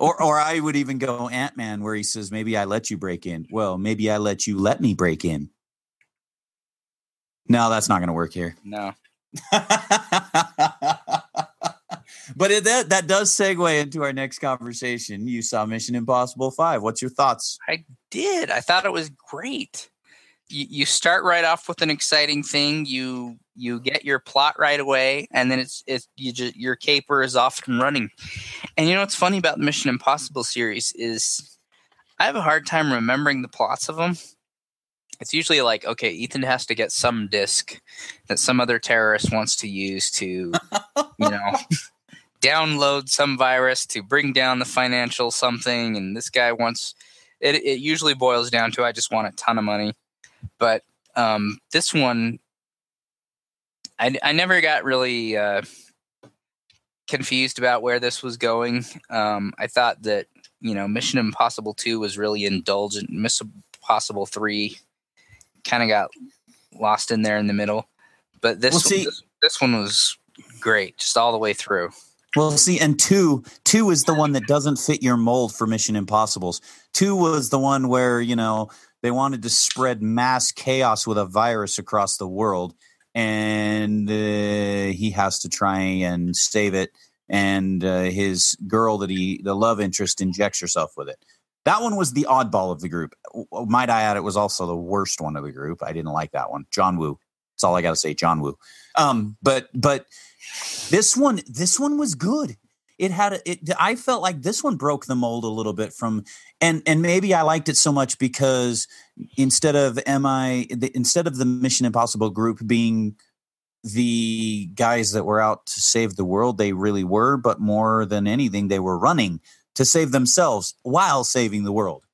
Or or I would even go Ant Man, where he says, "Maybe I let you break in." Well, maybe I let you let me break in. No, that's not going to work here. No. but it, that that does segue into our next conversation. You saw Mission Impossible Five. What's your thoughts? I did. I thought it was great. You, you start right off with an exciting thing. You you get your plot right away, and then it's it's you just your caper is off and running. And you know what's funny about the Mission Impossible series is I have a hard time remembering the plots of them it's usually like okay ethan has to get some disk that some other terrorist wants to use to you know download some virus to bring down the financial something and this guy wants it, it usually boils down to i just want a ton of money but um, this one I, I never got really uh, confused about where this was going um, i thought that you know mission impossible 2 was really indulgent mission impossible 3 kind of got lost in there in the middle. But this, well, see, one, this, this one was great, just all the way through. Well, see, and two, two is the one that doesn't fit your mold for Mission Impossible's. Two was the one where you know they wanted to spread mass chaos with a virus across the world, and uh, he has to try and save it. And uh, his girl that he, the love interest, injects herself with it. That one was the oddball of the group. Might I add, it was also the worst one of the group. I didn't like that one. John Woo. That's all I got to say. John Woo. Um, but but this one this one was good. It had a, it. I felt like this one broke the mold a little bit from, and and maybe I liked it so much because instead of MI the, instead of the Mission Impossible group being the guys that were out to save the world, they really were. But more than anything, they were running to save themselves while saving the world.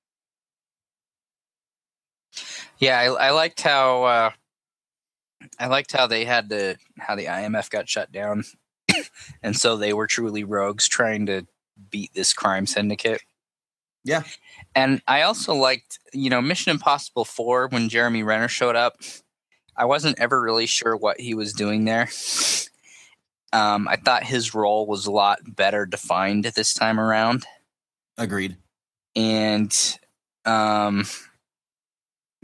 Yeah, I, I liked how uh, I liked how they had the how the IMF got shut down, and so they were truly rogues trying to beat this crime syndicate. Yeah, and I also liked you know Mission Impossible Four when Jeremy Renner showed up. I wasn't ever really sure what he was doing there. Um, I thought his role was a lot better defined this time around. Agreed. And um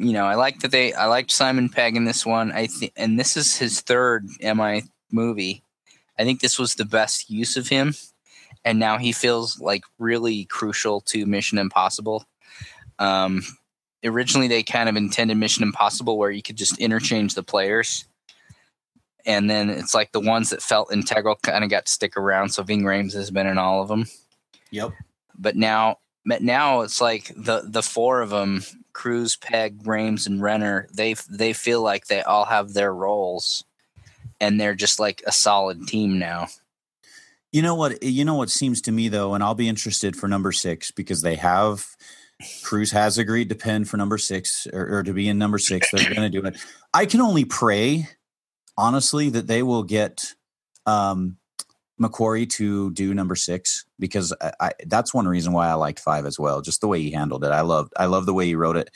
you know, I like that they I liked Simon Pegg in this one. I think and this is his third MI movie. I think this was the best use of him. And now he feels like really crucial to Mission Impossible. Um originally they kind of intended Mission Impossible where you could just interchange the players. And then it's like the ones that felt integral kind of got to stick around. So Ving Rhames has been in all of them. Yep. But now, but now it's like the the four of them, Cruise, Pegg, Rhames, and Renner. They they feel like they all have their roles, and they're just like a solid team now. You know what? You know what seems to me though, and I'll be interested for number six because they have Cruise has agreed to pen for number six or, or to be in number six. They're going to do it. I can only pray, honestly, that they will get um, McQuarrie to do number six because I, I, that's one reason why I liked five as well. Just the way he handled it. I loved. I love the way he wrote it,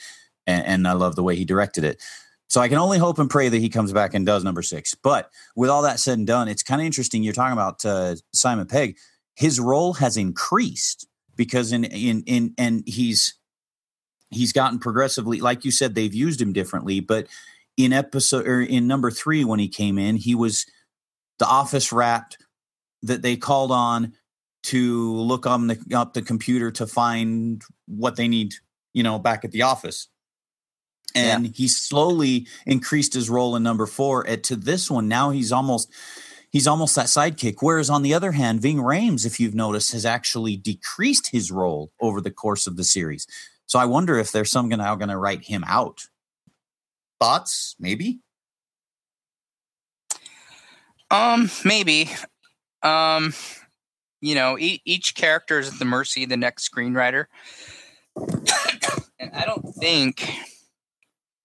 and, and I love the way he directed it. So I can only hope and pray that he comes back and does number six. But with all that said and done, it's kind of interesting. You're talking about uh, Simon Pegg. His role has increased because in in in and he's he's gotten progressively like you said they've used him differently but in episode or in number 3 when he came in he was the office rat that they called on to look on the up the computer to find what they need you know back at the office and yeah. he slowly increased his role in number 4 at to this one now he's almost he's almost that sidekick. Whereas on the other hand, Ving Rhames, if you've noticed, has actually decreased his role over the course of the series. So I wonder if there's some now going to write him out. Thoughts? Maybe. Um, maybe. Um, you know, e- each character is at the mercy of the next screenwriter, and I don't think,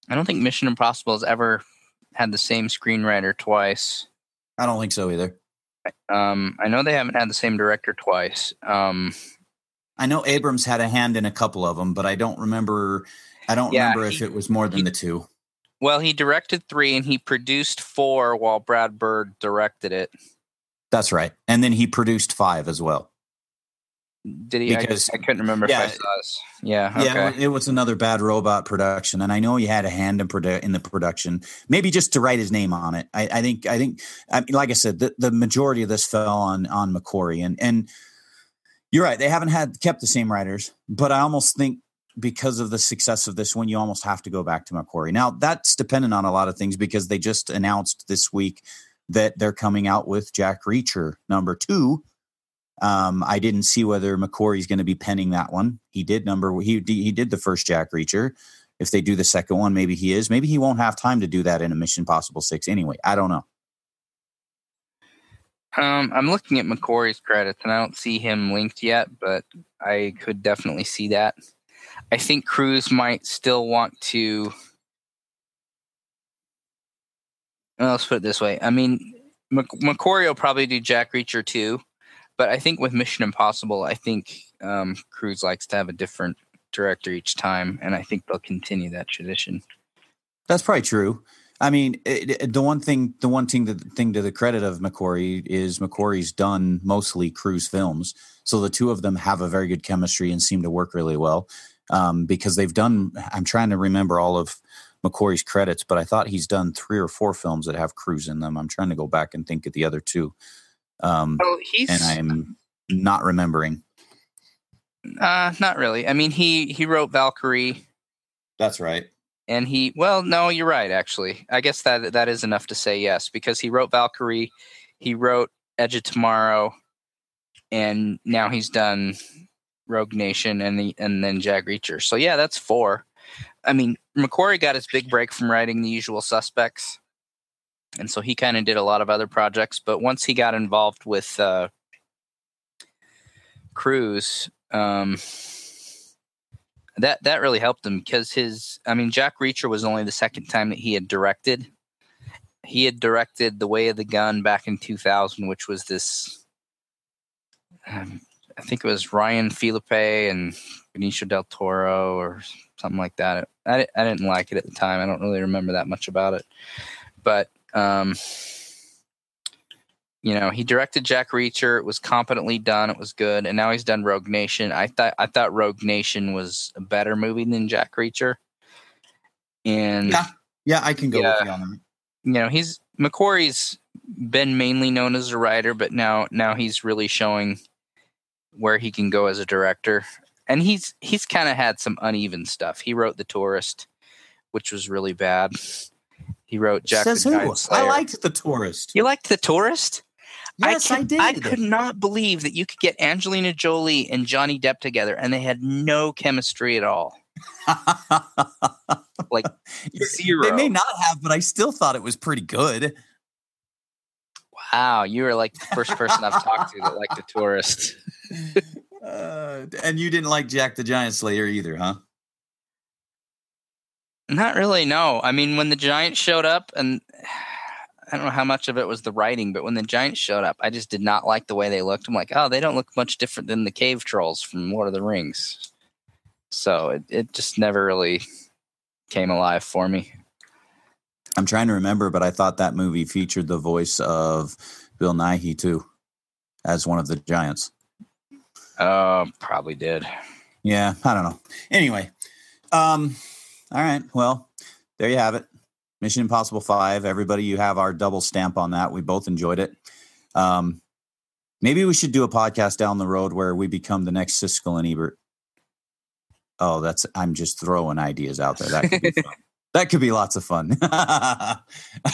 I don't think Mission Impossible has ever had the same screenwriter twice. I don't think so either. Um, I know they haven't had the same director twice. Um, I know Abrams had a hand in a couple of them, but I don't remember. I don't yeah, remember he, if it was more than he, the two. Well, he directed three and he produced four while Brad Bird directed it. That's right, and then he produced five as well. Did he? Because, I, I couldn't remember yeah, if I saw this. Yeah, okay. yeah. It was another bad robot production, and I know he had a hand in, produ- in the production. Maybe just to write his name on it. I, I think. I think. I mean, like I said, the, the majority of this fell on on McQuarrie, and and you're right. They haven't had kept the same writers, but I almost think because of the success of this one, you almost have to go back to McQuarrie. Now that's dependent on a lot of things because they just announced this week that they're coming out with Jack Reacher number two um, I didn't see whether McQuarrie's going to be penning that one. He did number he he did the first Jack Reacher. If they do the second one, maybe he is. Maybe he won't have time to do that in a Mission Possible six anyway. I don't know. Um, I'm looking at McQuarrie's credits and I don't see him linked yet, but I could definitely see that. I think Cruise might still want to. Well, let's put it this way. I mean, McQuarrie will probably do Jack Reacher too but I think with Mission Impossible, I think um, Cruise likes to have a different director each time, and I think they'll continue that tradition. That's probably true. I mean, it, it, the one thing, the one thing, the thing to the credit of McQuarrie is McQuarrie's done mostly Cruise films, so the two of them have a very good chemistry and seem to work really well um, because they've done. I'm trying to remember all of McQuarrie's credits, but I thought he's done three or four films that have Cruise in them. I'm trying to go back and think of the other two. Um, oh, he's and I'm not remembering. Uh, not really. I mean, he he wrote Valkyrie. That's right. And he, well, no, you're right. Actually, I guess that that is enough to say yes because he wrote Valkyrie, he wrote Edge of Tomorrow, and now he's done Rogue Nation and the, and then Jack Reacher. So yeah, that's four. I mean, McQuarrie got his big break from writing The Usual Suspects and so he kind of did a lot of other projects. But once he got involved with uh, Cruise, um, that that really helped him because his, I mean, Jack Reacher was only the second time that he had directed. He had directed The Way of the Gun back in 2000, which was this. Um, I think it was Ryan Phillippe and Benicio del Toro or something like that. I, I didn't like it at the time. I don't really remember that much about it. But um, you know, he directed Jack Reacher. It was competently done. It was good, and now he's done Rogue Nation. I thought I thought Rogue Nation was a better movie than Jack Reacher. And yeah, yeah, I can go yeah, with you on that. You know, he's McQuarrie's been mainly known as a writer, but now now he's really showing where he can go as a director. And he's he's kind of had some uneven stuff. He wrote The Tourist, which was really bad. He wrote Jack Says who? I liked the tourist. You liked The Tourist? Yes, I, could- did. I could not believe that you could get Angelina Jolie and Johnny Depp together and they had no chemistry at all. Like, Zero. They may not have, but I still thought it was pretty good. Wow, you were like the first person I've talked to that liked The Tourist. Uh, and you didn't like Jack the Giant Slayer either, huh? Not really, no. I mean, when the Giant showed up, and I don't know how much of it was the writing, but when the Giant showed up, I just did not like the way they looked. I'm like, oh, they don't look much different than the cave trolls from Lord of the Rings. So it, it just never really came alive for me. I'm trying to remember, but I thought that movie featured the voice of Bill Nighy too, as one of the giants. Oh, probably did. Yeah, I don't know. Anyway, um, all right. Well, there you have it. Mission Impossible Five. Everybody, you have our double stamp on that. We both enjoyed it. Um, maybe we should do a podcast down the road where we become the next Siskel and Ebert. Oh, that's I'm just throwing ideas out there. That could be fun. that could be lots of fun.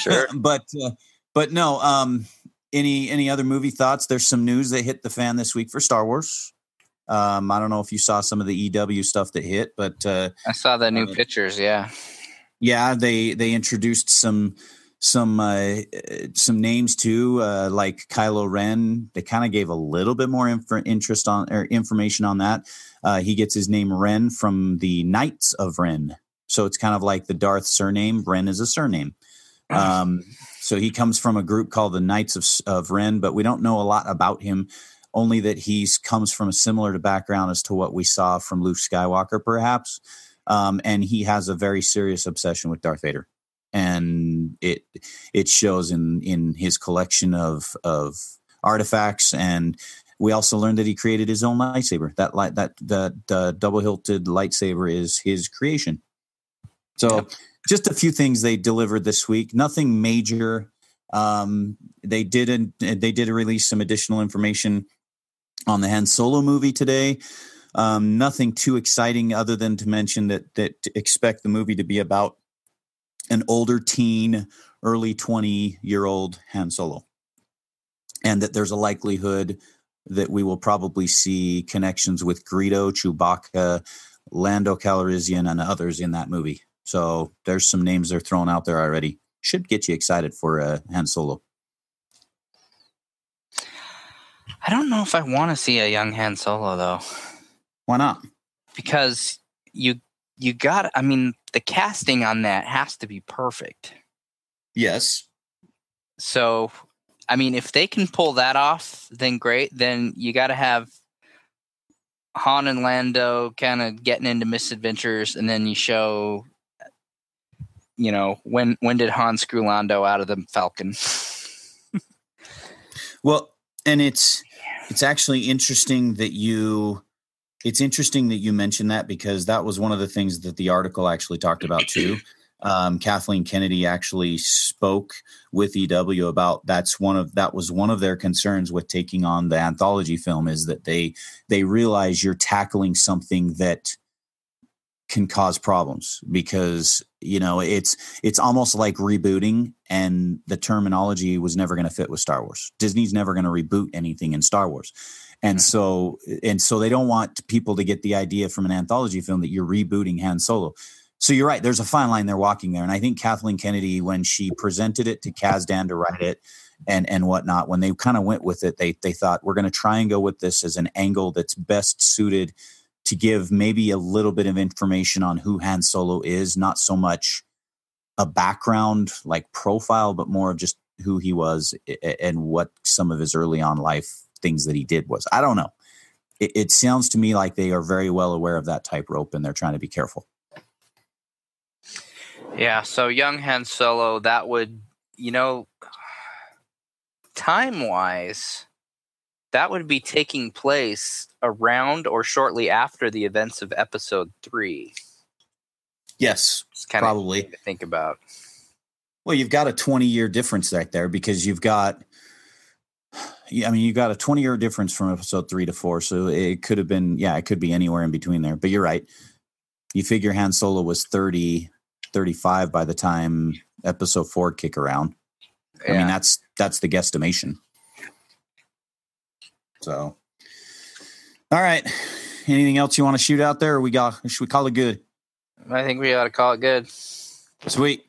Sure. but uh, but no. Um, any any other movie thoughts? There's some news that hit the fan this week for Star Wars. Um, I don't know if you saw some of the EW stuff that hit, but uh, I saw the new Uh, pictures. Yeah. yeah, they they introduced some some uh, some names too, uh, like Kylo Ren. They kind of gave a little bit more inf- interest on or information on that. Uh, he gets his name Ren from the Knights of Ren, so it's kind of like the Darth surname. Ren is a surname. Um, so he comes from a group called the Knights of of Ren, but we don't know a lot about him. Only that he's comes from a similar background as to what we saw from Luke Skywalker, perhaps um, and he has a very serious obsession with Darth Vader, and it it shows in in his collection of of artifacts. And we also learned that he created his own lightsaber. That light that the the double hilted lightsaber is his creation. So, Yep. Just a few things they delivered this week. Nothing major. Um, they didn't. They did release some additional information on the Han Solo movie today. Um, nothing too exciting other than to mention that that expect the movie to be about an older teen, early twenty year old Han Solo, and that there's a likelihood that we will probably see connections with Greedo, Chewbacca, Lando Calrissian, and others in that movie. So there's some names they're throwing out there already. Should get you excited for uh, Han Solo. I don't know if I want to see a young Han Solo though, Why not? because you you got. I mean, the casting on that has to be perfect. Yes. So, I mean, if they can pull that off, then great. Then you got to have Han and Lando kind of getting into misadventures, and then you show, you know, when when did Han screw Lando out of the Falcon? Well, and it's it's actually interesting that you it's interesting that you mentioned that because that was one of the things that the article actually talked about too. Um, Kathleen Kennedy actually spoke with EW about that's one of that was one of their concerns with taking on the anthology film is that they they realize you're tackling something that can cause problems because you know it's it's almost like rebooting and the terminology was never going to fit with Star Wars. Disney's never going to reboot anything in Star Wars. And Mhm. so and so they don't want people to get the idea from an anthology film that you're rebooting Han Solo. So you're right, there's a fine line they're walking there. And I think Kathleen Kennedy, when she presented it to Kasdan to write it and and whatnot, when they kind of went with it, they they thought we're going to try and go with this as an angle that's best suited to give maybe a little bit of information on who Han Solo is, not so much a background like profile, but more of just who he was and what some of his early on life things that he did was. I don't know. It, it sounds to me like they are very well aware of that tightrope and they're trying to be careful. Yeah, so young Han Solo, that would, you know, time wise, that would be taking place around or shortly after the events of episode three. Yes, It's kind of probably. to think about. Well, you've got a 20 year difference right there because you've got I mean, you've got a 20 year difference from episode three to four. So it could have been, yeah, it could be anywhere in between there. But you're right. You figure Han Solo was 30, 35 by the time episode four kick around. Yeah. I mean, that's that's the guesstimation. So, all right. Anything else you want to shoot out there? Or we got? Should we call it good? I think we ought to call it good. Sweet.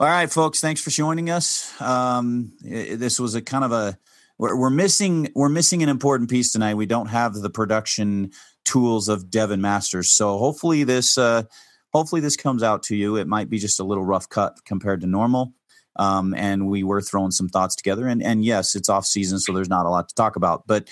All right, folks. Thanks for joining us. Um, this was a kind of a we're, we're missing we're missing an important piece tonight. We don't have the production tools of Devin Masters, so hopefully this uh, hopefully this comes out to you. It might be just a little rough cut compared to normal. Um, and we were throwing some thoughts together. And and yes, it's off season, so there's not a lot to talk about. But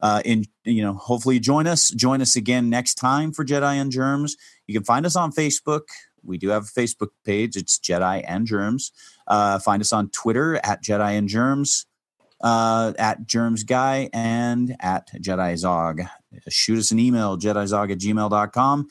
uh, in you know, hopefully join us. Join us again next time for Jedi and Germs. You can find us on Facebook. We do have a Facebook page. It's Jedi and Germs. Uh, find us on Twitter at Jedi and Germs, uh, at Germs Guy, and at Jedi Zog. Shoot us an email, jedizog at gmail.com.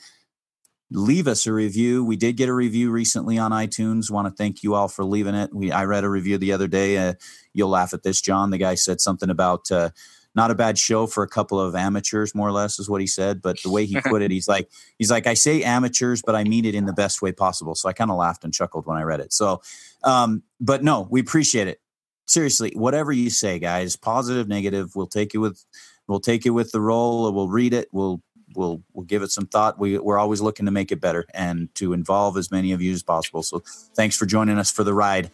Leave us a review. We did get a review recently on iTunes. Want to thank you all for leaving it. We I read a review the other day. Uh, you'll laugh at this, John. The guy said something about uh, not a bad show for a couple of amateurs, more or less, is what he said. But the way he put it, he's like, he's like, I say amateurs, but I mean it in the best way possible. So I kind of laughed and chuckled when I read it. So, um, but no, we appreciate it. Seriously, whatever you say, guys, positive, negative, we'll take it with, we'll take it with the roll. We'll read it. We'll we'll we'll give it some thought. We we're always looking to make it better and to involve as many of you as possible. So thanks for joining us for the ride,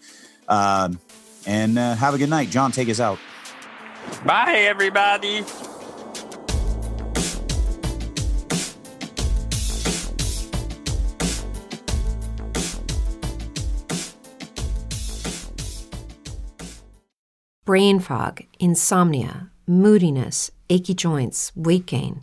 um, and uh, have a good night. John, take us out. Bye, everybody. Brain fog, insomnia, moodiness, achy joints, weight gain.